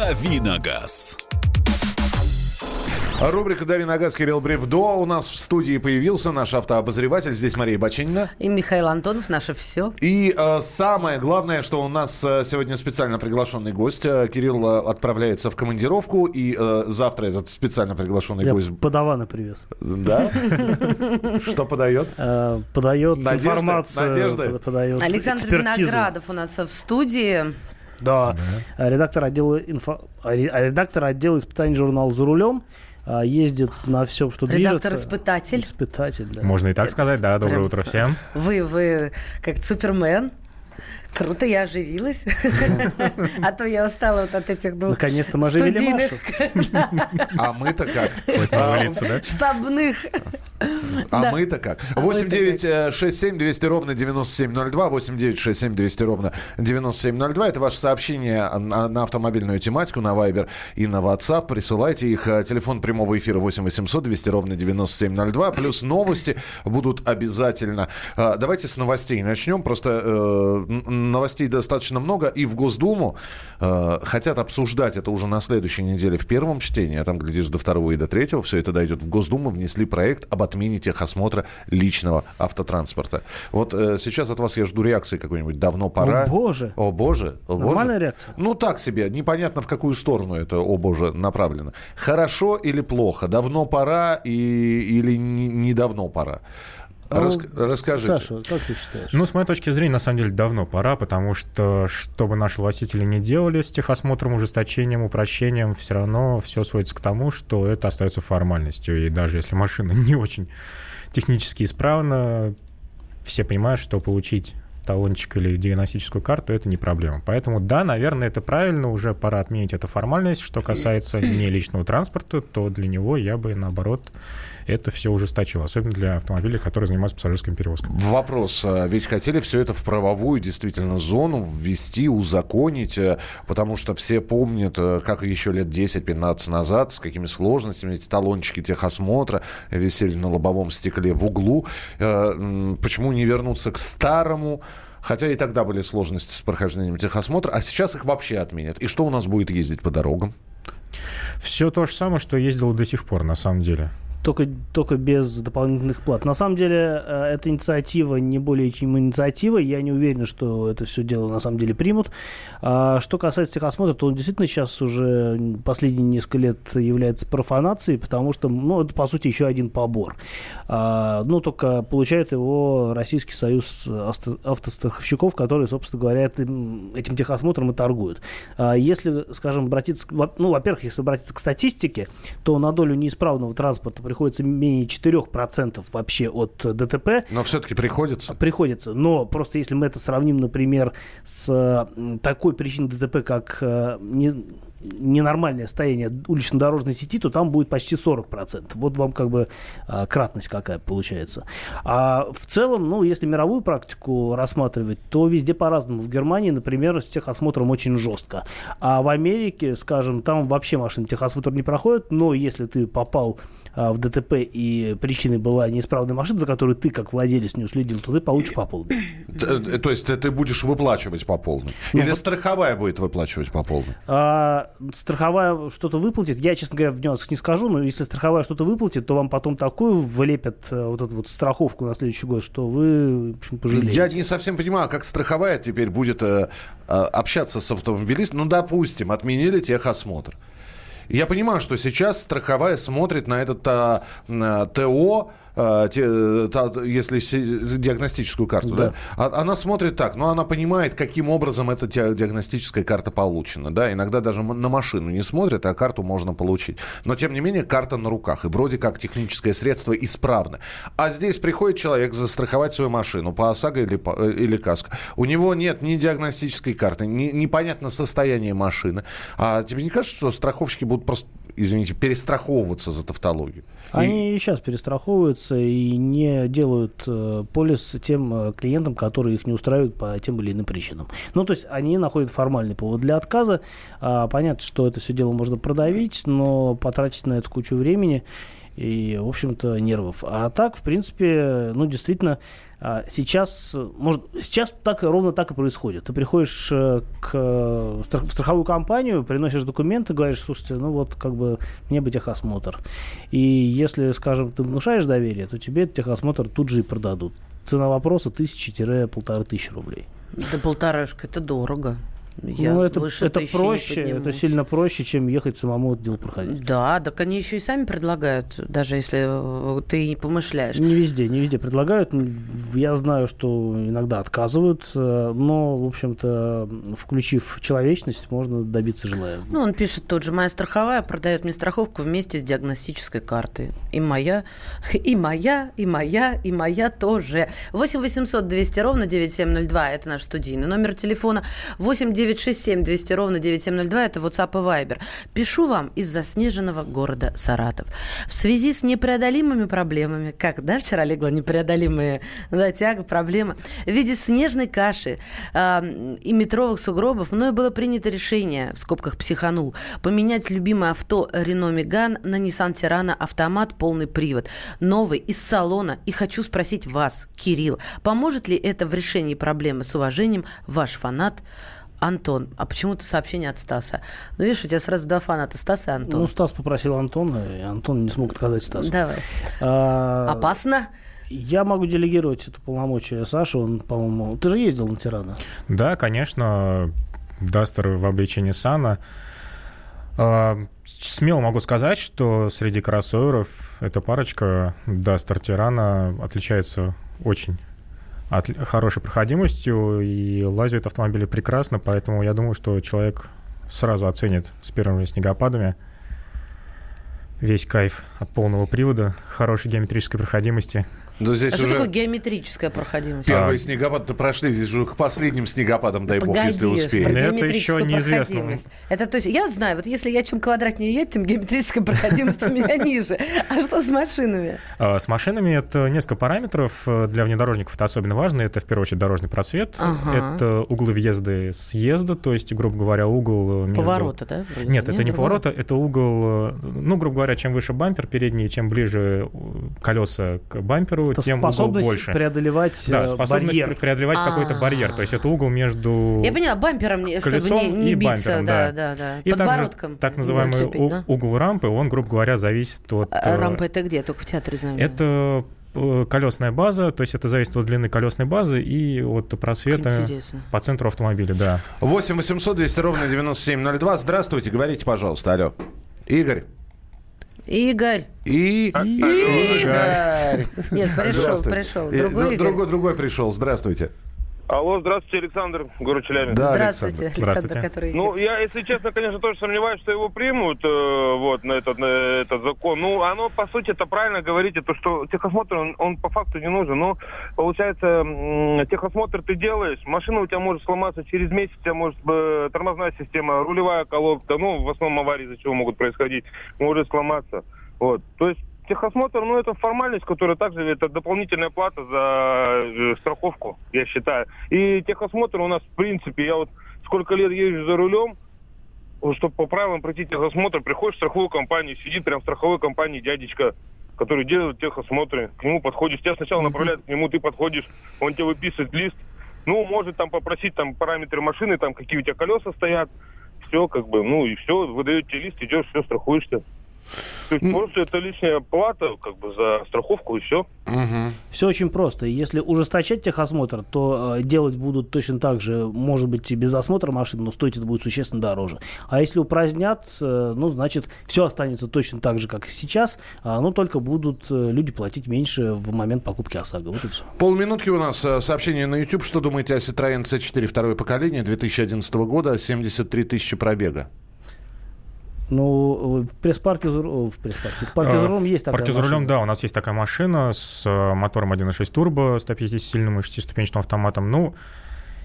«Давиногаз». Рубрика «Дави на газ» Кирилл Бревдо. У нас в студии появился наш автообозреватель. Здесь Мария Бачинина. И Михаил Антонов, наше все. И э, самое главное, что у нас э, сегодня специально приглашенный гость. Э, Кирилл э, отправляется в командировку, и э, завтра этот специально приглашенный Я гость... подавана привез. Да? Что подает? Подает информацию. Надежда? под- Подает Александр. Виноградов у нас в студии. Да. Э, Редактор отдела, инфо... ре- а редактор отдела испытаний журнала «За рулем». Ездит на все, что движется. Редактор-испытатель. Испытатель, да. Можно и так сказать, да. Доброе Прям- утро всем. Вы, вы как Супермен. Круто, я оживилась. А то я устала вот от этих двух Наконец-то мы оживили студийных, А мы-то как? Да? штабных. А Да. мы-то как? А мы-то 8 9 6 7 200 ровно 9702. 8 9 6 7 200 ровно 9702. Это ваше сообщение на, на автомобильную тематику, на Viber и на WhatsApp. Присылайте их. Э, Телефон прямого эфира 8 800 200 ровно 9702. Плюс новости будут обязательно. Э, Давайте с новостей начнем. Просто э, новостей достаточно много. И в Госдуму э, хотят обсуждать это уже на следующей неделе в первом чтении, а там, глядишь, до второго и до третьего все это дойдет в Госдуму, внесли проект об отмене техосмотра личного автотранспорта. Вот э, сейчас от вас я жду реакции какой-нибудь. Давно пора. О, боже. О боже. О, боже. Нормальная реакция? Ну, так себе. Непонятно, в какую сторону это, о боже, направлено. Хорошо или плохо? Давно пора и, или не, не давно пора? Рас- расскажите. Саша, как ты считаешь? Ну, с моей точки зрения, на самом деле, давно пора, потому что, что бы наши властители не делали с техосмотром, ужесточением, упрощением, все равно все сводится к тому, что это остается формальностью. И даже если машина не очень технически исправна, все понимают, что получить талончик или диагностическую карту, это не проблема. Поэтому, да, наверное, это правильно, уже пора отменить эту формальность. Что касается не личного транспорта, то для него я бы, наоборот, это все ужесточил, особенно для автомобилей, которые занимаются пассажирским перевозком. Вопрос. а Ведь хотели все это в правовую действительно зону ввести, узаконить, э, потому что все помнят, э, как еще лет 10-15 назад, с какими сложностями эти талончики техосмотра висели на лобовом стекле в углу. Э, Почему не вернуться к старому? Хотя и тогда были сложности с прохождением техосмотра, а сейчас их вообще отменят. И что у нас будет ездить по дорогам? Все то же самое, что ездил до сих пор, на самом деле. Только, только без дополнительных плат. На самом деле, э, эта инициатива не более чем инициатива. Я не уверен, что это все дело на самом деле примут. А что касается техосмотра, то он действительно сейчас уже последние несколько лет является профанацией, потому что, ну, это, по сути, еще один побор. А, ну, только получает его Российский союз авто- автостраховщиков, которые, собственно говоря, этим, техосмотром и торгуют. А если, скажем, обратиться, ну, во-первых, если обратиться к статистике, то на долю неисправного транспорта приходится менее 4% вообще от ДТП. Но все-таки приходится. Приходится. Но просто если мы это сравним, например, с м, такой причиной ДТП, как э, не- ненормальное состояние улично-дорожной сети, то там будет почти 40%. Вот вам как бы а, кратность какая получается. А в целом, ну, если мировую практику рассматривать, то везде по-разному. В Германии, например, с техосмотром очень жестко. А в Америке, скажем, там вообще машины техосмотр не проходят, но если ты попал а, в ДТП и причиной была неисправная машина, за которую ты как владелец не уследил, то ты получишь по полной. Э, То есть ты- будешь выплачивать по полной? Ну, Или страховая будет выплачивать по полной? Страховая что-то выплатит, я, честно говоря, в нюансах не скажу, но если страховая что-то выплатит, то вам потом такую влепят э, вот эту вот страховку на следующий год, что вы, в общем, пожалеете. Я не совсем понимаю, как страховая теперь будет э, э, общаться с автомобилистом. Ну, допустим, отменили техосмотр. Я понимаю, что сейчас страховая смотрит на этот а, на ТО, те- та- если диагностическую карту, да. Да. А- Она смотрит так, но она понимает, каким образом эта диагностическая карта получена, да. Иногда даже на машину не смотрят, а карту можно получить. Но тем не менее карта на руках, и вроде как техническое средство исправно. А здесь приходит человек застраховать свою машину по ОСАГО или, по- э, или КАСКО. У него нет ни диагностической карты, ни- непонятно состояние машины. А тебе не кажется, что страховщики будут просто, извините, перестраховываться за тавтологию? Они и сейчас перестраховываются и не делают э, полис тем э, клиентам, которые их не устраивают по тем или иным причинам. Ну, то есть они находят формальный повод для отказа. А, понятно, что это все дело можно продавить, но потратить на это кучу времени. И, в общем-то, нервов. А так, в принципе, ну, действительно, а, сейчас, может, сейчас так, ровно так и происходит. Ты приходишь э, к, в страховую компанию, приносишь документы, говоришь, слушайте, ну вот, как бы, мне бы техосмотр. И если, скажем, ты внушаешь доверие, то тебе техосмотр тут же и продадут. Цена вопроса тысячи-полторы тысячи рублей. Да полторашка, это дорого. Я ну, это, это проще, это сильно проще, чем ехать самому это дело проходить. Да, так они еще и сами предлагают, даже если э, ты не помышляешь. Не везде, не везде предлагают. Я знаю, что иногда отказывают, э, но, в общем-то, включив человечность, можно добиться желаемого. Ну, он пишет тот же, моя страховая продает мне страховку вместе с диагностической картой. И моя, и моя, и моя, и моя тоже. 8 800 200 ровно 9702, это наш студийный номер телефона. 8 9 967 200 ровно 9702, это WhatsApp и Viber. Пишу вам из заснеженного города Саратов. В связи с непреодолимыми проблемами, как, да, вчера легла непреодолимая да, тяга, проблема, в виде снежной каши э, и метровых сугробов, мною было принято решение, в скобках психанул, поменять любимое авто Renault Megane на Nissan Tirana автомат полный привод, новый, из салона. И хочу спросить вас, Кирилл, поможет ли это в решении проблемы с уважением ваш фанат Антон. А почему-то сообщение от Стаса. Ну, видишь, у тебя сразу два фаната, Стас и Антон. Ну, Стас попросил Антона, и Антон не смог отказать Стасу. Давай. А, Опасно? Я могу делегировать это полномочия Саше, он, по-моему... Ты же ездил на Тирана? Да, конечно. Дастер в обличении Сана. А, смело могу сказать, что среди кроссоверов эта парочка Дастер Тирана отличается очень от, хорошей проходимостью и лазят автомобили прекрасно, поэтому я думаю, что человек сразу оценит с первыми снегопадами весь кайф от полного привода, хорошей геометрической проходимости – но здесь а уже... что такое геометрическая проходимость? Первые а... снегопады-то прошли, здесь уже к последним снегопадам, дай Погоди, бог, если успеем. Это еще неизвестно. Это то есть, я вот знаю, вот если я чем квадратнее едет, тем геометрическая проходимость у меня ниже. А что с машинами? А, с машинами это несколько параметров. Для внедорожников это особенно важно. Это, в первую очередь, дорожный просвет. Это углы въезда съезда, то есть, грубо говоря, угол между... Поворота, да? Нет, это не поворота, это угол... Ну, грубо говоря, чем выше бампер передний, чем ближе колеса к бамперу, это тем способность угол больше. преодолевать да, э, способность барьер. преодолевать какой-то барьер. То есть это угол между Я поняла, бампером, чтобы не, не биться. Бампером, да, да, да. И Подбородком. Также, так называемый зацепить, да? угол рампы, он, грубо говоря, зависит от... А, рампа это где? Только в театре знаю. Это э, колесная база, то есть это зависит от длины колесной базы и от просвета по центру автомобиля, да. 8 800 200 ровно 9702. Здравствуйте, говорите, пожалуйста, алло. Игорь. Игорь. И... А, Игорь. Нет, пришел, пришел. Другой, другой, другой пришел. Здравствуйте. Алло, здравствуйте, Александр, город Челябинск. Да, здравствуйте, Александр, здравствуйте. который... Ну, я, если честно, конечно, тоже сомневаюсь, что его примут э, вот, на этот, на этот закон. Ну, оно, по сути, это правильно говорите, то, что техосмотр, он, он по факту не нужен. Но, получается, техосмотр ты делаешь, машина у тебя может сломаться через месяц, у тебя может э, тормозная система, рулевая колодка, ну, в основном аварии из-за чего могут происходить, может сломаться. Вот. То есть техосмотр, ну, это формальность, которая также, это дополнительная плата за э, страховку, я считаю. И техосмотр у нас, в принципе, я вот сколько лет езжу за рулем, чтобы по правилам пройти техосмотр, приходишь в страховую компанию, сидит прям в страховой компании дядечка, который делает техосмотры, к нему подходишь, тебя сначала направляют к нему, ты подходишь, он тебе выписывает лист, ну, может там попросить там параметры машины, там какие у тебя колеса стоят, все как бы, ну и все, выдает тебе лист, идешь, все, страхуешься. То есть просто это лишняя плата как бы за страховку и все. Угу. Все очень просто. Если ужесточать техосмотр, то э, делать будут точно так же, может быть, и без осмотра машины, но стоить это будет существенно дороже. А если упразднят, э, ну, значит, все останется точно так же, как сейчас, а, ну, только будут э, люди платить меньше в момент покупки ОСАГО. Вот и все. Полминутки у нас э, сообщение на YouTube. Что думаете о Citroёn C4 второе поколение 2011 года, 73 тысячи пробега? Ну, в пресс-парке, в пресс-парке, в парке за рулем есть такая парке за рулем, да, у нас есть такая машина с э, мотором 1.6 турбо, 150-сильным и 6-ступенчатым автоматом. Ну,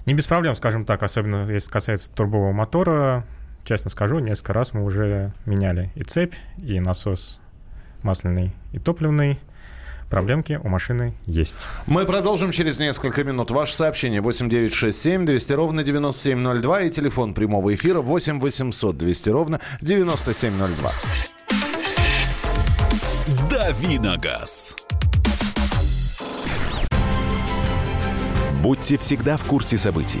не без проблем, скажем так, особенно если касается турбового мотора. Честно скажу, несколько раз мы уже меняли и цепь, и насос масляный, и топливный проблемки у машины есть. Мы продолжим через несколько минут. Ваше сообщение 8967 200 ровно 9702 и телефон прямого эфира 8 800 200 ровно 9702. Давиногаз. Будьте всегда в курсе событий.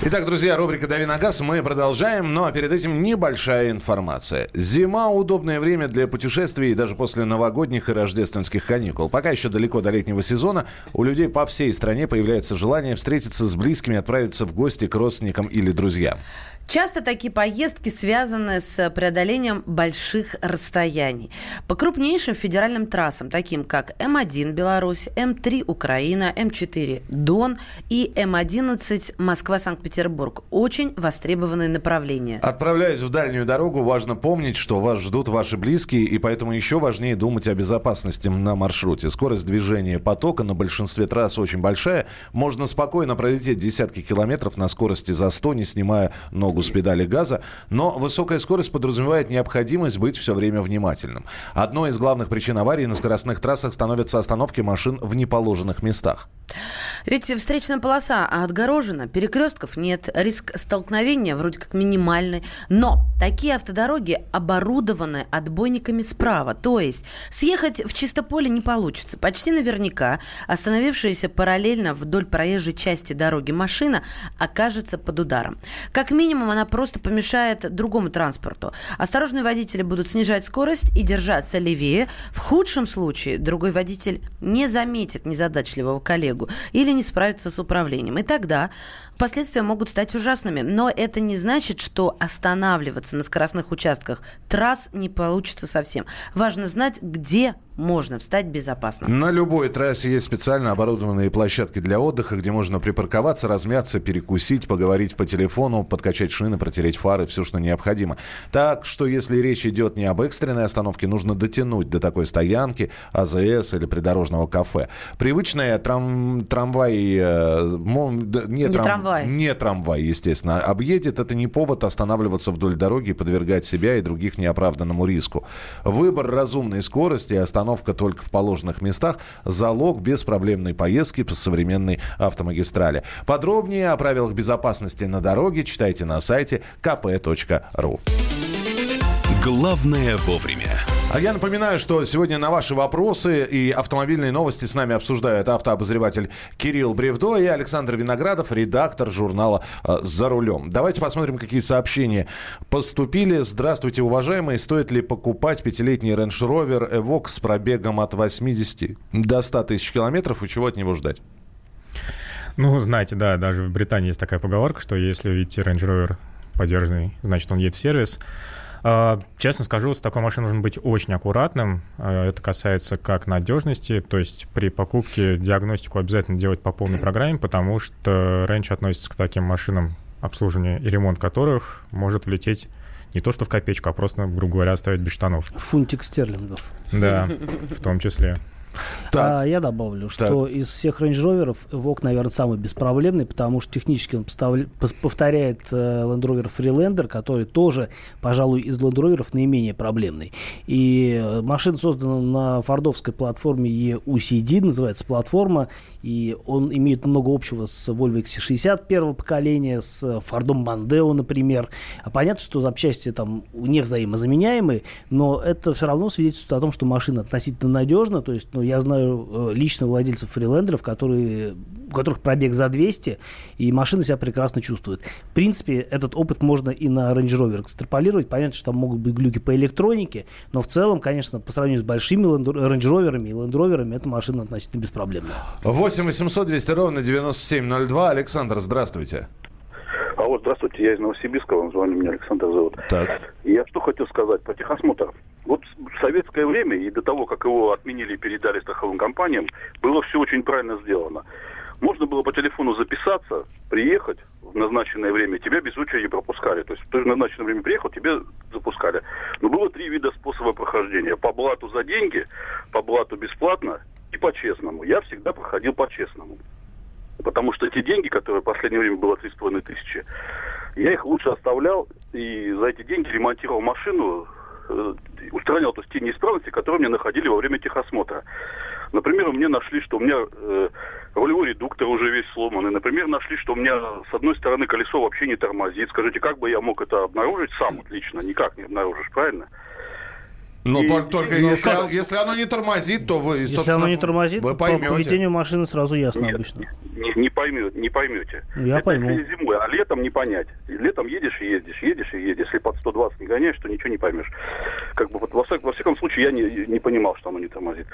Итак, друзья, рубрика «Дави на газ». Мы продолжаем, но перед этим небольшая информация. Зима – удобное время для путешествий даже после новогодних и рождественских каникул. Пока еще далеко до летнего сезона, у людей по всей стране появляется желание встретиться с близкими, отправиться в гости к родственникам или друзьям. Часто такие поездки связаны с преодолением больших расстояний. По крупнейшим федеральным трассам, таким как М1 Беларусь, М3 Украина, М4 Дон и М11 Москва-Санкт-Петербург. Очень востребованные направления. Отправляясь в дальнюю дорогу, важно помнить, что вас ждут ваши близкие, и поэтому еще важнее думать о безопасности на маршруте. Скорость движения потока на большинстве трасс очень большая. Можно спокойно пролететь десятки километров на скорости за 100, не снимая ногу с педали газа, но высокая скорость подразумевает необходимость быть все время внимательным. Одной из главных причин аварий на скоростных трассах становятся остановки машин в неположенных местах. Ведь встречная полоса отгорожена, перекрестков нет, риск столкновения вроде как минимальный. Но такие автодороги оборудованы отбойниками справа. То есть съехать в чисто поле не получится. Почти наверняка остановившаяся параллельно вдоль проезжей части дороги машина окажется под ударом. Как минимум она просто помешает другому транспорту. Осторожные водители будут снижать скорость и держаться левее. В худшем случае другой водитель не заметит незадачливого коллегу или не справится с управлением. И тогда последствия могут стать ужасными. Но это не значит, что останавливаться на скоростных участках трасс не получится совсем. Важно знать, где можно встать безопасно. На любой трассе есть специально оборудованные площадки для отдыха, где можно припарковаться, размяться, перекусить, поговорить по телефону, подкачать шины, протереть фары, все, что необходимо. Так что, если речь идет не об экстренной остановке, нужно дотянуть до такой стоянки, АЗС или придорожного кафе. Привычная трам, трамвай... Э, не, не трам, трамвай. Не трамвай, естественно. Объедет, это не повод останавливаться вдоль дороги и подвергать себя и других неоправданному риску. Выбор разумной скорости и остановки остановка только в положенных местах – залог беспроблемной поездки по современной автомагистрали. Подробнее о правилах безопасности на дороге читайте на сайте kp.ru. Главное вовремя. А я напоминаю, что сегодня на ваши вопросы и автомобильные новости с нами обсуждают автообозреватель Кирилл Бревдо и Александр Виноградов, редактор журнала э, «За рулем». Давайте посмотрим, какие сообщения поступили. Здравствуйте, уважаемые. Стоит ли покупать пятилетний Range Rover Evoque с пробегом от 80 до 100 тысяч километров и чего от него ждать? Ну, знаете, да, даже в Британии есть такая поговорка, что если видите Range Rover подержанный, значит, он едет в сервис. А, честно скажу, с такой машиной нужно быть очень аккуратным. А, это касается как надежности, то есть при покупке диагностику обязательно делать по полной программе, потому что Range относится к таким машинам, обслуживание и ремонт которых может влететь не то что в копеечку, а просто, грубо говоря, оставить без штанов. Фунтик стерлингов. Да, в том числе. А я добавлю, что так. из всех Range Rover Evoque, наверное, самый беспроблемный, потому что технически он повторяет э, Land Rover Freelander, который тоже, пожалуй, из Land Rover наименее проблемный. И э, машина создана на фордовской платформе EUCD, называется платформа, и он имеет много общего с Volvo XC60 первого поколения, с Фордом Mondeo, например. А понятно, что запчасти там не взаимозаменяемые, но это все равно свидетельствует о том, что машина относительно надежна, то есть ну, я знаю э, лично владельцев фрилендеров, которые, у которых пробег за 200, и машина себя прекрасно чувствует. В принципе, этот опыт можно и на Range Rover экстраполировать. Понятно, что там могут быть глюки по электронике, но в целом, конечно, по сравнению с большими Range Rover и Land Rover, эта машина относительно беспроблемная. 8 800 200 ровно 9702. Александр, здравствуйте. Здравствуйте, я из Новосибирска, вам звоню, меня Александр зовут. Так. Я что хотел сказать про техосмотр. Вот в советское время и до того, как его отменили и передали страховым компаниям, было все очень правильно сделано. Можно было по телефону записаться, приехать в назначенное время, тебя без очереди пропускали. То есть ты в назначенное время приехал, тебя запускали. Но было три вида способа прохождения. По блату за деньги, по блату бесплатно и по-честному. Я всегда проходил по-честному. Потому что те деньги, которые в последнее время было 3,5 тысячи, я их лучше оставлял и за эти деньги ремонтировал машину, э, устранял то есть, те неисправности, которые мне находили во время техосмотра. Например, мне нашли, что у меня э, рулевой редуктор уже весь сломанный. Например, нашли, что у меня с одной стороны колесо вообще не тормозит. Скажите, как бы я мог это обнаружить сам вот лично? Никак не обнаружишь, правильно? Но и, только и, если, ну, если оно не тормозит, то вы, Если оно не тормозит, вы поймете. по поведению машины сразу ясно Нет, обычно. Не, не, поймете, не поймете. Я Это пойму. зимой, а летом не понять. Летом едешь и ездишь, едешь и едешь. Если под 120 не гоняешь, то ничего не поймешь. Как бы, вот, во, всяком, во всяком случае, я не, не понимал, что оно не тормозит.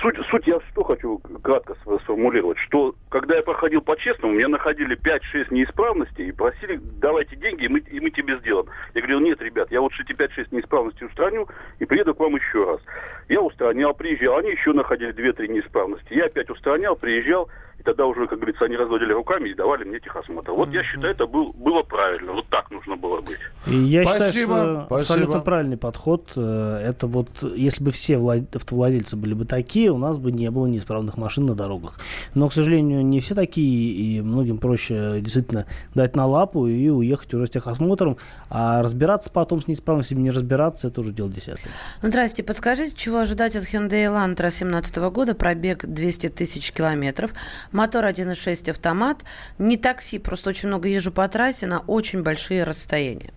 Суть, суть я что хочу кратко сформулировать, что когда я проходил по-честному, меня находили 5-6 неисправностей и просили, давайте деньги, и мы, и мы тебе сделаем. Я говорил, нет, ребят, я вот эти 5-6 неисправностей устраню и приеду к вам еще раз. Я устранял, приезжал, они еще находили 2-3 неисправности. Я опять устранял, приезжал, и тогда уже, как говорится, они разводили руками и давали мне техосмотр. Вот я считаю, это был, было правильно. Вот так нужно было быть. И я Спасибо. считаю, что Спасибо. абсолютно правильный подход. Э, это вот, если бы все автовладельцы были бы такие, у нас бы не было неисправных машин на дорогах. Но, к сожалению, не все такие, и многим проще действительно дать на лапу и уехать уже с техосмотром. А разбираться потом с неисправностями, не разбираться, это уже дело десятое. Ну, здрасте, подскажите, чего ожидать от Hyundai Elantra 2017 года, пробег 200 тысяч километров, Мотор 1.6 автомат. Не такси, просто очень много езжу по трассе на очень большие расстояния.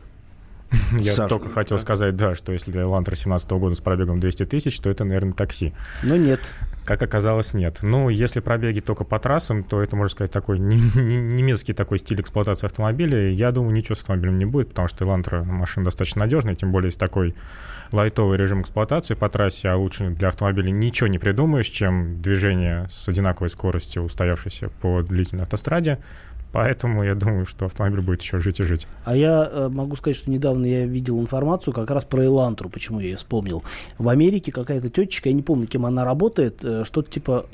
Я Саша, только хотел да. сказать, да, что если Лантра 17 года с пробегом 200 тысяч, то это, наверное, такси. Но нет. Как оказалось, нет. Ну, если пробеги только по трассам, то это, можно сказать, такой немецкий такой стиль эксплуатации автомобиля. Я думаю, ничего с автомобилем не будет, потому что Элантра машина достаточно надежная, тем более есть такой лайтовый режим эксплуатации по трассе, а лучше для автомобиля ничего не придумаешь, чем движение с одинаковой скоростью, устоявшееся по длительной автостраде. Поэтому я думаю, что автомобиль будет еще жить и жить. А я э, могу сказать, что недавно я видел информацию как раз про Элантру, почему я ее вспомнил. В Америке какая-то тетечка, я не помню, кем она работает, э, что-то типа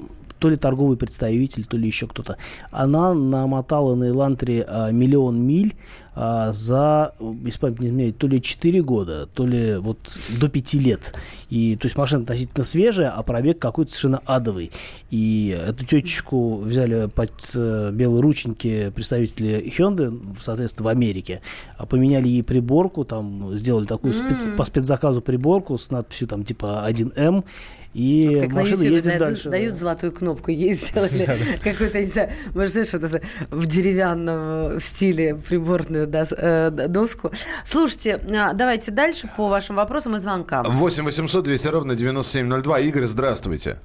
то ли торговый представитель, то ли еще кто-то. Она намотала на Элантре а, миллион миль а, за, если память не изменяет, то ли 4 года, то ли вот до 5 лет. И, то есть машина относительно свежая, а пробег какой-то совершенно адовый. И эту тетечку взяли под э, белые рученьки представители Hyundai, соответственно, в Америке, а поменяли ей приборку, там сделали такую mm-hmm. спец, по спецзаказу приборку с надписью там типа 1М, и как машина ездит дают, дальше. Дают да. золотую кнопку, ей сделали какую-то, не знаю, может, знаешь, вот это в деревянном стиле приборную э, доску. Слушайте, а, давайте дальше по вашим вопросам и звонкам. 8 800 200 ровно 9702. Игорь, здравствуйте.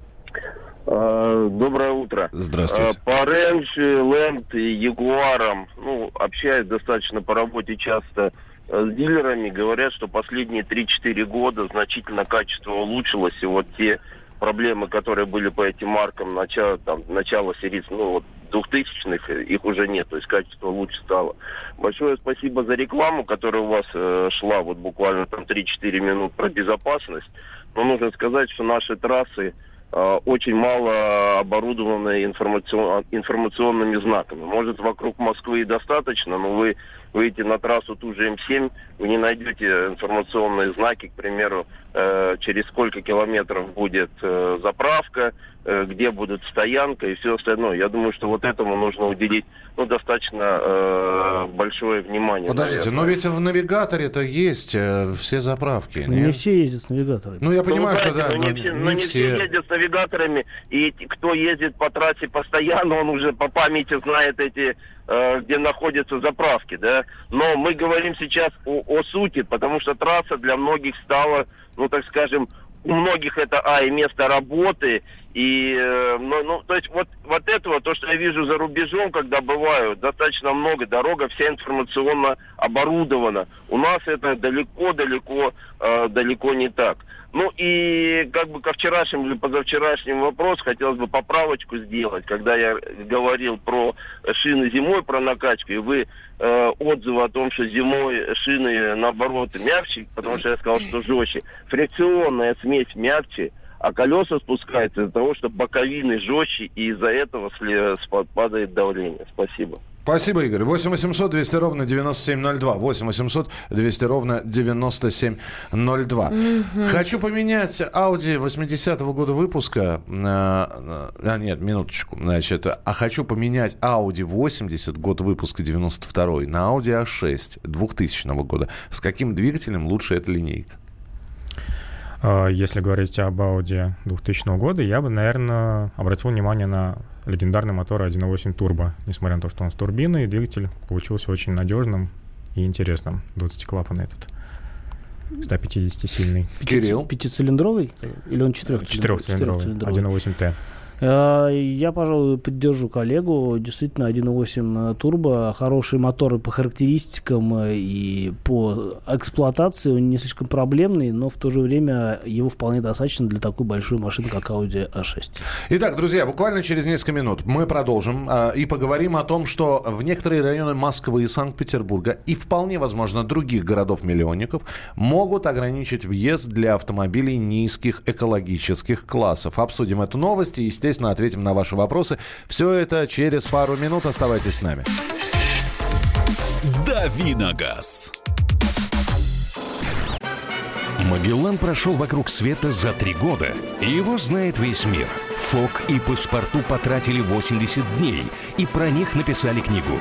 Доброе утро. Здравствуйте. По Range, Land и Ягуарам, ну, общаюсь достаточно по работе часто Э, с дилерами говорят, что последние 3-4 года значительно качество улучшилось, и вот те проблемы, которые были по этим маркам начала, там, начала серии, ну, вот, 2000-х, их уже нет, то есть качество лучше стало. Большое спасибо за рекламу, которая у вас э, шла вот буквально там 3-4 минут про безопасность. Но нужно сказать, что наши трассы э, очень мало оборудованы информацион, информационными знаками. Может, вокруг Москвы и достаточно, но вы выйти на трассу ту же М7, вы не найдете информационные знаки, к примеру, э, через сколько километров будет э, заправка, э, где будет стоянка и все остальное. Я думаю, что вот этому нужно уделить ну, достаточно э, большое внимание. Подождите, наверное. но ведь в навигаторе-то есть э, все заправки. Ну, не все ездят с навигаторами. Ну, я ну, понимаю, ну, что да, но, но, не, все, но не все. все ездят с навигаторами, и кто ездит по трассе постоянно, он уже по памяти знает эти где находятся заправки, да. Но мы говорим сейчас о, о сути, потому что трасса для многих стала, ну так скажем, у многих это, а, и место работы, и, э, ну, ну, то есть вот, вот этого, то, что я вижу за рубежом, когда бываю, достаточно много, дорога вся информационно оборудована. У нас это далеко-далеко, э, далеко не так. Ну и как бы ко вчерашнему или позавчерашнему вопросу хотелось бы поправочку сделать, когда я говорил про шины зимой, про накачку, и вы э, отзывы о том, что зимой шины наоборот мягче, потому что я сказал, что жестче. Фрикционная смесь мягче, а колеса спускаются из-за того, что боковины жестче, и из-за этого падает давление. Спасибо. Спасибо, Игорь. 8 800 200 ровно 9702. 8 800 200 ровно 9702. Mm-hmm. Хочу поменять Audi 80-го года выпуска. А, а, нет, минуточку. Значит, а хочу поменять Audi 80, год выпуска 92 на Audi A6 2000 года. С каким двигателем лучше эта линейка? А, если говорить об Audi 2000 года, я бы, наверное, обратил внимание на легендарный мотор 1.8 турбо. Несмотря на то, что он с турбиной, двигатель получился очень надежным и интересным. 20-клапанный этот. 150-сильный. Кирилл? Пятицилиндровый? Или он четырехцилиндровый? Четырехцилиндровый. 1.8T. Э, я, пожалуй, поддержу коллегу. Действительно, 1.8 турбо, хороший мотор по характеристикам э, и по эксплуатации. Он не слишком проблемный, но в то же время его вполне достаточно для такой большой машины, как Audi A6. Итак, друзья, буквально через несколько минут мы продолжим э, и поговорим о том, что в некоторые районы Москвы и Санкт-Петербурга и вполне возможно других городов-миллионников могут ограничить въезд для автомобилей низких экологических классов. Обсудим эту новость и, естественно, естественно, ответим на ваши вопросы. Все это через пару минут. Оставайтесь с нами. Давиногаз. Магеллан прошел вокруг света за три года, его знает весь мир. Фок и паспорту потратили 80 дней, и про них написали книгу.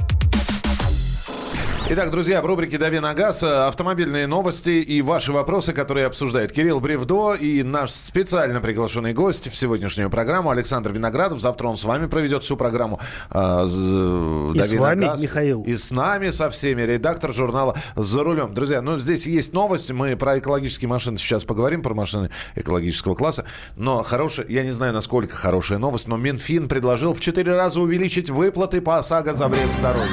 Итак, друзья, в рубрике «Дави на газ» автомобильные новости и ваши вопросы, которые обсуждает Кирилл Бревдо и наш специально приглашенный гость в сегодняшнюю программу Александр Виноградов. Завтра он с вами проведет всю программу э, «Дави и с вами, газ. Михаил. И с нами, со всеми, редактор журнала «За рулем». Друзья, ну здесь есть новость, мы про экологические машины сейчас поговорим, про машины экологического класса, но хорошая, я не знаю, насколько хорошая новость, но Минфин предложил в четыре раза увеличить выплаты по ОСАГО за вред здоровью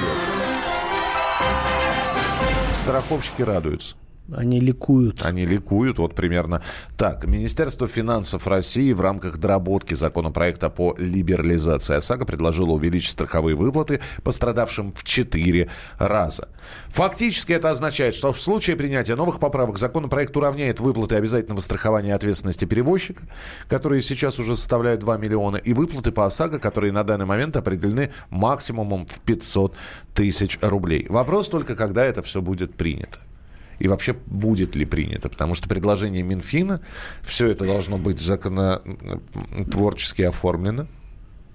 страховщики радуются. Они ликуют. Они ликуют, вот примерно так. Министерство финансов России в рамках доработки законопроекта по либерализации ОСАГО предложило увеличить страховые выплаты пострадавшим в 4 раза. Фактически это означает, что в случае принятия новых поправок законопроект уравняет выплаты обязательного страхования ответственности перевозчика, которые сейчас уже составляют 2 миллиона, и выплаты по ОСАГО, которые на данный момент определены максимумом в 500 тысяч рублей. Вопрос только, когда это все будет принято и вообще будет ли принято. Потому что предложение Минфина, все это должно быть законотворчески оформлено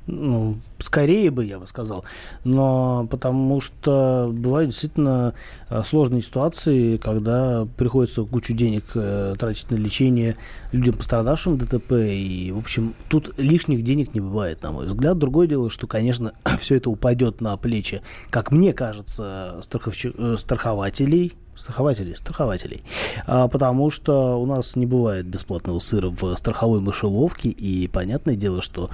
ну, скорее бы, я бы сказал. Но потому что бывают действительно э, сложные ситуации, когда приходится кучу денег э, тратить на лечение людям, пострадавшим в ДТП. И, в общем, тут лишних денег не бывает, на мой взгляд. Другое дело, что, конечно, все это упадет на плечи, как мне кажется. Э, страхователей, страхователей, страхователей. А, потому что у нас не бывает бесплатного сыра в страховой мышеловке, и понятное дело, что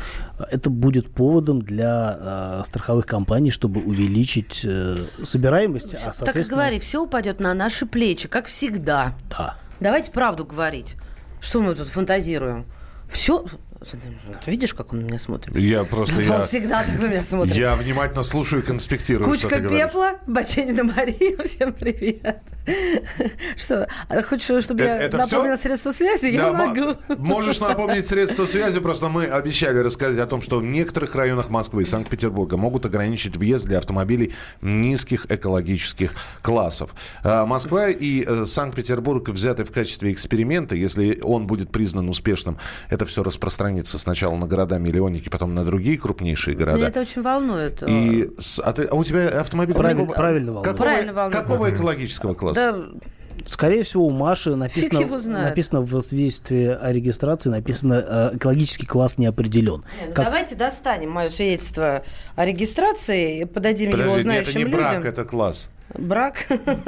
это будет поводом для а, страховых компаний, чтобы увеличить а, собираемость. А, соответственно... Так и говори, все упадет на наши плечи, как всегда. Да. Давайте правду говорить. Что мы тут фантазируем? Все, ты видишь, как он на меня смотрит? Я просто... Я, он всегда так на меня смотрит. Я внимательно слушаю и конспектирую, Кучка пепла, Баченина Мария, всем привет. Что, а хочешь, чтобы это, я это напомнила все? средства связи? Да, я могу. Можешь напомнить средства связи, просто мы обещали рассказать о том, что в некоторых районах Москвы и Санкт-Петербурга могут ограничить въезд для автомобилей низких экологических классов. А, Москва и э, Санкт-Петербург взяты в качестве эксперимента. Если он будет признан успешным, это все распространится сначала на города-миллионники, потом на другие крупнейшие города. Меня это очень волнует. И, а, ты, а у тебя автомобиль правильно, какого, правильно волнует. Какого, правильно волнует. какого экологического класса? Да, Скорее всего, у Маши написано, его написано в свидетельстве о регистрации, написано э, экологический класс не определен. Не, ну Давайте достанем мое свидетельство о регистрации, подадим его Подожди, знающим это не людям. брак, это класс. Брак?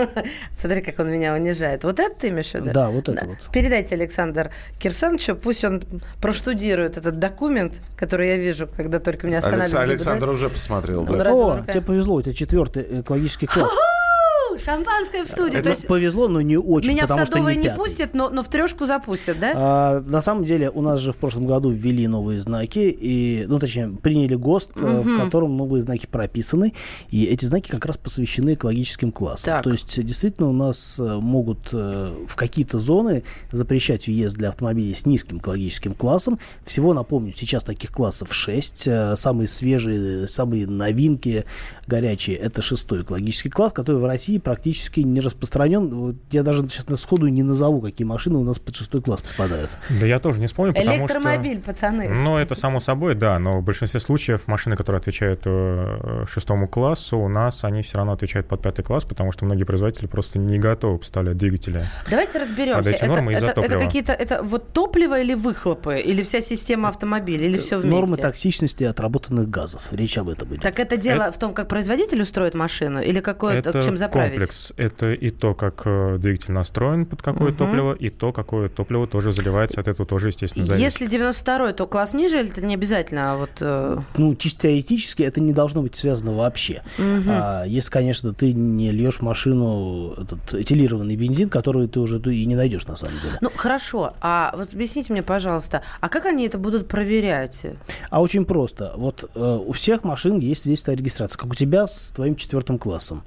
Смотри, как он меня унижает. Вот это ты имеешь в виду? Да, вот это вот. Передайте Александр Кирсановичу, пусть он проштудирует этот документ, который я вижу, когда только меня останавливают. Александр уже посмотрел, да. развел О, тебе повезло, это четвертый экологический класс. Шампанское в студии. Это То есть повезло, но не очень, меня в потому что Садовое не не пустят, но, но в трешку запустят, да? А, на самом деле у нас же в прошлом году ввели новые знаки, и, ну точнее, приняли ГОСТ, э, в котором новые знаки прописаны, и эти знаки как раз посвящены экологическим классам. Так. То есть действительно у нас э, могут э, в какие-то зоны запрещать въезд для автомобилей с низким экологическим классом. Всего, напомню, сейчас таких классов 6. Э, Самые свежие, самые новинки горячие – это шестой экологический класс, который в России практически не распространен. Вот Я даже сейчас на сходу не назову, какие машины у нас под шестой класс попадают. Да я тоже не вспомню, потому Электромобиль, что... пацаны. Ну, это само собой, да, но в большинстве случаев машины, которые отвечают э, шестому классу, у нас они все равно отвечают под пятый класс, потому что многие производители просто не готовы поставлять двигатели. Давайте разберемся. Эти это, нормы из-за это- это топлива. какие-то это вот топливо или выхлопы, или вся система автомобиля, или все вместе? Нормы токсичности отработанных газов. Речь об этом идет. Так это дело в том, как производитель устроит машину, или какое это чем заправить? Комплекс. Это и то, как э, двигатель настроен под какое Мгм. топливо, и то, какое топливо тоже заливается. От этого тоже, естественно, зависит. Если 92-й, то класс ниже, или это не обязательно? А вот, э, Ну, чисто теоретически это не должно быть связано вообще. мгм. А, если, конечно, ты не льешь в машину этот этилированный бензин, который ты уже и не найдешь на самом деле. Ну, хорошо. А вот объясните мне, пожалуйста, а как они это будут проверять? А очень просто. Вот э, у всех машин есть свидетельство о регистрации, как у тебя с твоим четвертым классом.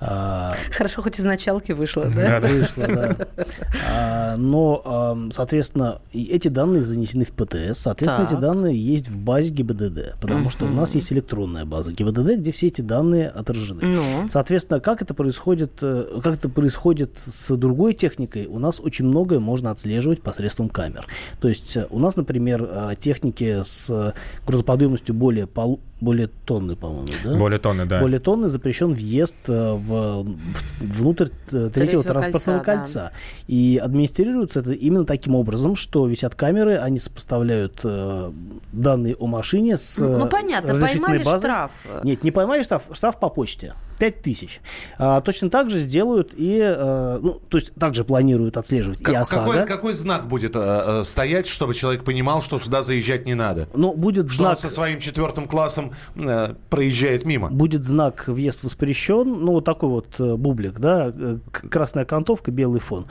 А, Хорошо, хоть из началки вышло, Да, вышло, да. А, но, соответственно, эти данные занесены в ПТС, соответственно, эти данные есть в базе ГИБДД, потому что у нас есть электронная база ГИБДД, где все эти данные отражены. Ну, Соответственно, как это происходит, э, как это происходит с другой техникой, у нас очень многое можно отслеживать посредством камер. То есть э, у нас, например, э, техники с грузоподъемностью более, полу- более тонны, по-моему, да? Более тонны, да. Более тонны запрещен въезд в- внутрь э, третьего, Третьего транспортного кольца, кольца. И администрируется это именно таким образом, что висят камеры, они сопоставляют э, данные о машине с ну, э, понятно, разрешительной поймали базой. штраф. Нет, не поймали штраф, штраф по почте. 5 тысяч. А, точно так же сделают и, э, ну, то есть также планируют отслеживать и Как- ОСАГО. какой, какой знак будет э, э, стоять, чтобы человек понимал, что сюда заезжать не надо? Ну, будет Что знак, со своим четвертым классом э, проезжает мимо? будет знак «Въезд воспрещен», ну, вот такой вот бублик, да, красная окантовка, белый фон.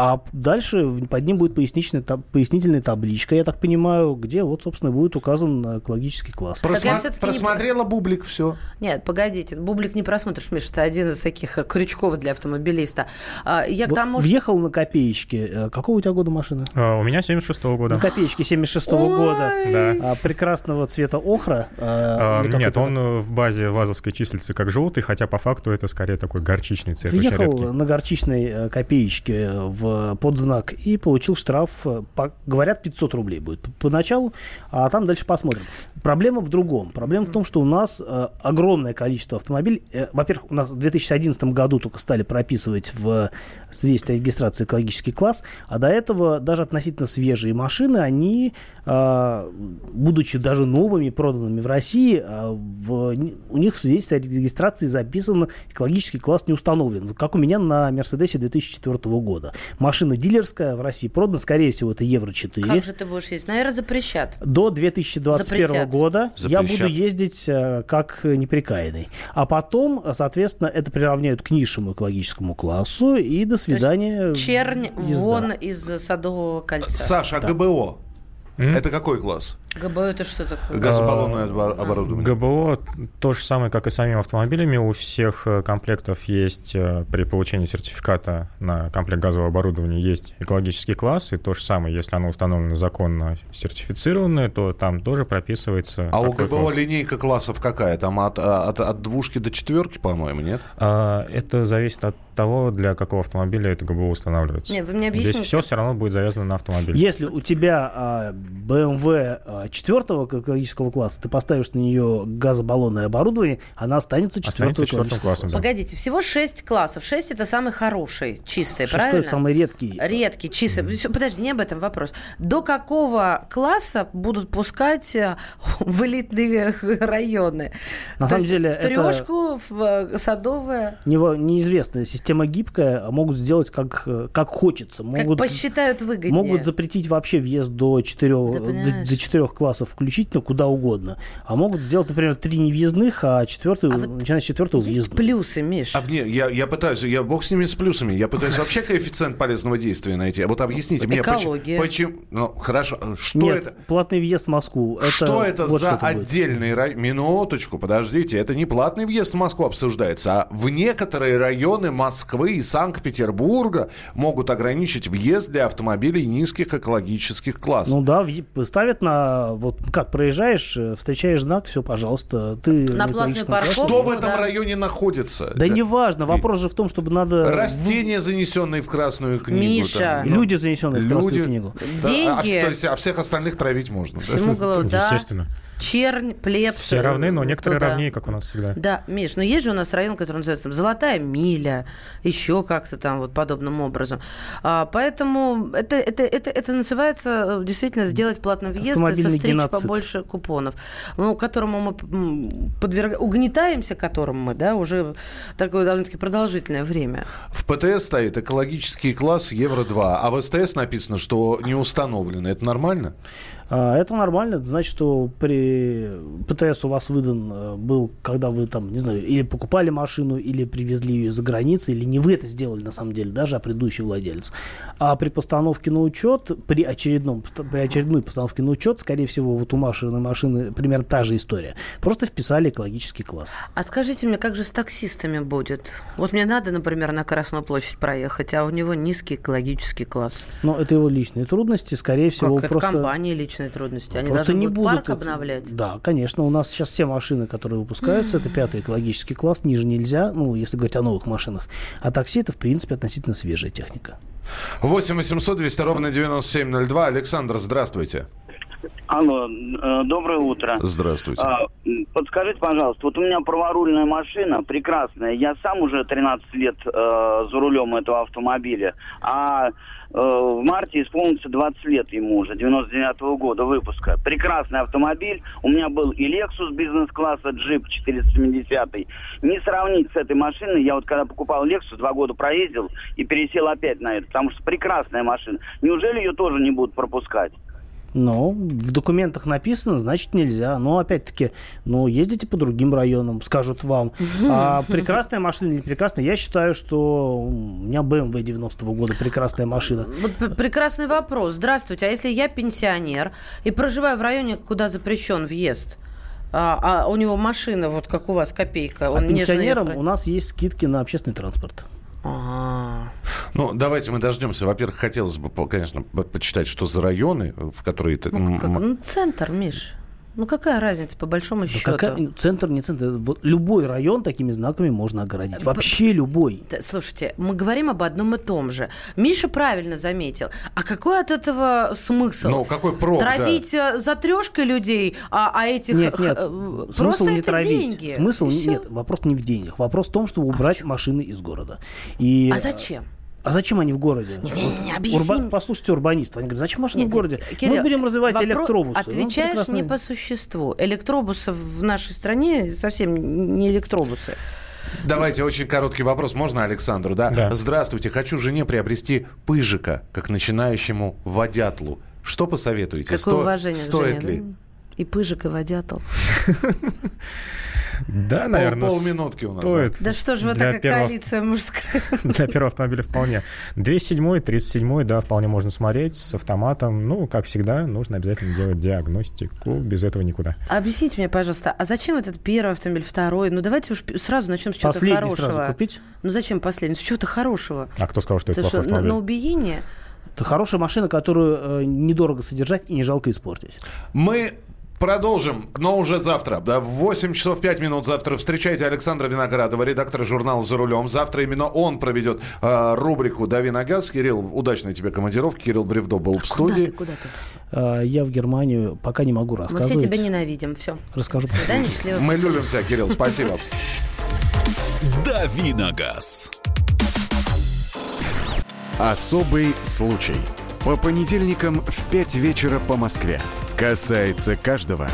А дальше под ним будет поясничная, таб- пояснительная табличка, я так понимаю, где вот, собственно, будет указан экологический класс. Просма- всё-таки не- Просмотрела бублик, все. Нет, погодите, бублик не просмотришь, Миша, это один из таких э, крючков для автомобилиста. А, Я к Вот тому, что... въехал на копеечки. э, Какого у тебя года машина? А, У меня 76 года. На копеечки 76 года. Да. А, прекрасного цвета охра. А, а, Нет, он в базе вазовской числится как желтый, хотя по факту это скорее такой горчичный цвет, Въехал на горчичной э, копеечке в подзнак и получил штраф, э, по- говорят, 500 рублей будет поначалу, а там дальше посмотрим. Проблема в другом. Проблема в том, что у нас э, огромное количество автомобилей. Э, во-первых, у нас в 2011 году только стали прописывать в свидетельстве о регистрации экологический класс, а до этого даже относительно свежие машины, они, э, будучи даже новыми, проданными в России, э, в- у них в свидетельстве о регистрации записан экологический класс не установлен. Как у меня на Мерседесе 2004 года. Машина дилерская в России продана, скорее всего, это Евро-4. Как же ты будешь ездить? Наверное, запрещат. До 2021 Запретят. года я Запрещат. буду ездить э, как неприкаянный. А потом, соответственно, это приравняют к низшему экологическому классу и до свидания. Чернь езда. вон из Садового кольца. Саша, а ГБО? М? Это какой класс? ГБО это что такое? Газобаллонное А, обо- оборудование. ГБО то же самое, как и самими автомобилями. У всех э, комплектов есть э, при получении сертификата на комплект газового оборудования есть экологический класс. И то же самое, если оно установлено законно сертифицированное, то там тоже прописывается А у ГБО класс. линейка классов какая? Там от, а, от, от двушки до четверки, по-моему, нет? А, Это зависит от того, для какого автомобиля это ГБО устанавливается. Не, вы мне Здесь объясните. все все равно будет завязано на автомобиль. Если у тебя BMW а, четвертого экологического класса, ты поставишь на нее газобаллонное оборудование, она останется четвертого четвертым классом. Да. Погодите, всего шесть классов. Шесть это самый хороший, чистый, Шестой правильно? самый редкий. Редкий, чистый. Mm. Подожди, не об этом вопрос. До какого класса будут пускать э, в элитные районы? На То самом есть деле в трешку, в э, садовое. Не, неизвестно. Система гибкая, а могут сделать как, э, как хочется. Могут, как посчитают выгоднее. Могут запретить вообще въезд до четырех, Да до, до четырех классов включительно куда угодно. А могут сделать, например, три невъездных, а четвертый, А вот начиная с четвертого Есть въездных. плюсы, Миш. А мне, я, я пытаюсь, я бог с ними с плюсами, я пытаюсь вообще коэффициент полезного действия найти. Вот объясните мне, Экология. почему... Ну, хорошо, что Нет, это? платный въезд в Москву. Это, что это вот за что отдельный район? Минуточку, подождите. Это не платный въезд в Москву обсуждается, а в некоторые районы Москвы и Санкт-Петербурга могут ограничить въезд для автомобилей низких экологических классов. Ну да, ставят на... Вот как проезжаешь, э, встречаешь знак, все, пожалуйста. Ты На платную экологическом классе. парковку. что в ну этом да. районе находится? Да неважно, вопрос же в том, чтобы надо... Растения, занесенные в Красную книгу. Миша. там, ну, Люди, занесенные в Красную Люди. книгу. Да, а, Деньги. то есть, а всех остальных травить можно. да? Всему голову, да. Естественно. Чернь, плебс. Все равны, но некоторые туда. равнее, как у нас всегда. Да, Миш, но есть же у нас район, который называется там Золотая миля, еще как-то там вот подобным образом. А, поэтому это, это, это, это называется э, действительно сделать платный въезд и состричь геноцид. побольше купонов. Ну, которому мы подверг... угнетаемся, которым мы, да, уже такое довольно-таки продолжительное время. В ПТС стоит экологический класс Евро-2, а в СТС написано, что не установлено. Это нормально? А, Это нормально. Это значит, что при ПТС у вас выдан э, был, когда вы там, не знаю, или покупали машину, или привезли ее из-за границы, или не вы это сделали на самом деле, даже а предыдущий владелец. А при постановке на учет, при, очередном, при очередной постановке на учет, скорее всего, вот у машины, машины примерно та же история. Просто вписали экологический класс. А скажите мне, как же с таксистами будет? Вот мне надо, например, на Красную площадь проехать, а у него низкий экологический класс. Но это его личные трудности, скорее всего, как просто... компании личные трудности? Они Просто должны не будут будут парк обновлять? Да, конечно. У нас сейчас все машины, которые выпускаются, это пятый экологический класс, ниже нельзя, ну, если говорить о новых машинах. А такси это, в принципе, относительно свежая техника. 8 800 200 ровно 9702. Alександр, здравствуйте. Алло, э, доброе утро. Здравствуйте. А, Подскажите, пожалуйста, вот у меня праворульная машина, прекрасная. Я сам уже 13 лет э, за рулем этого автомобиля. А э, в марте исполнится 20 лет ему уже, 99 года выпуска. Прекрасный автомобиль. У меня был и Lexus бизнес-класса, джип 470. Не сравнить с этой машиной. Я вот когда покупал Lexus, два года проездил и пересел опять на это, потому что прекрасная машина. Неужели ее тоже не будут пропускать? Но в документах написано, значит нельзя. Но опять-таки, ну, ездите по другим районам, скажут вам. А прекрасная машина или не прекрасная, я считаю, что у меня BMW 90-го года прекрасная машина. Вот прекрасный вопрос. Здравствуйте. А если я пенсионер и проживаю в районе, куда запрещен въезд, а, а у него машина, вот как у вас, копейка, А он нежно пенсионерам у нас есть скидки на общественный транспорт. Ну, давайте мы дождемся. Во-первых, хотелось бы, конечно, по- почитать, что за районы, в которые... это- ну, как- ну, центр, Миш. Ну, какая разница, по большому Да счету? какая- центр, не центр. Вот любой район такими знаками можно оградить. Вообще любой. Да, Слушайте, мы говорим об одном и том же. Миша правильно заметил. А какой от этого смысл? Ну, какой прок, да. Травить э, за трешкой людей, а, а этих... Нет, нет, э, смысл просто не это травить. деньги. Смысл не- нет, вопрос не в деньгах. Вопрос в том, чтобы убрать машины из города. И, А зачем? А зачем они в городе? Не-не-не, Вот объясни урба- мне. Послушайте урбанистов. Они говорят, зачем машины Нет, в городе? Кирилл, Мы будем развивать вопро- электробусы. Ну, Отвечаешь прекрасно. не по существу. Электробусы в нашей стране совсем не электробусы. Давайте очень короткий вопрос. Можно Александру, да? Да. Здравствуйте. Хочу жене приобрести пыжика, как начинающему водятлу. Что посоветуете? Какое Сто- уважение Стоит жене, ли? да? И пыжик, и водятел. Да, Пол- наверное, полминутки у нас. да. стоит. Да что же вы Для такая первого- коалиция мужская? Для первого автомобиля вполне. 207 37 да, вполне можно смотреть с автоматом. Ну, как всегда, нужно обязательно делать диагностику. Без этого никуда. Объясните мне, пожалуйста, а зачем этот первый автомобиль, второй? Ну, давайте уж сразу начнем с чего-то Последний хорошего. сразу купить. Ну, зачем последний? С чего-то хорошего. А кто сказал, что это Это плохой что, на, автомобиль? на убиение? Это хорошая машина, которую э, недорого содержать и не жалко испортить. Мы Продолжим, но уже завтра. Да, в 8 часов 5 минут завтра встречайте Александра Виноградова, редактора журнала «За рулем». Завтра именно он проведет э, рубрику «Дави на газ». Кирилл, удачной тебе командировки. Кирилл Бревдо был в студии. Куда ты? Куда ты? Э, я в Германию пока не могу рассказывать. Мы все тебя ненавидим. Все. Расскажу. До свидания, счастливо. Мы любим тебя, Кирилл. Спасибо. «Дави на газ». Особый случай. По понедельникам в 5 вечера по Москве. Касается каждого.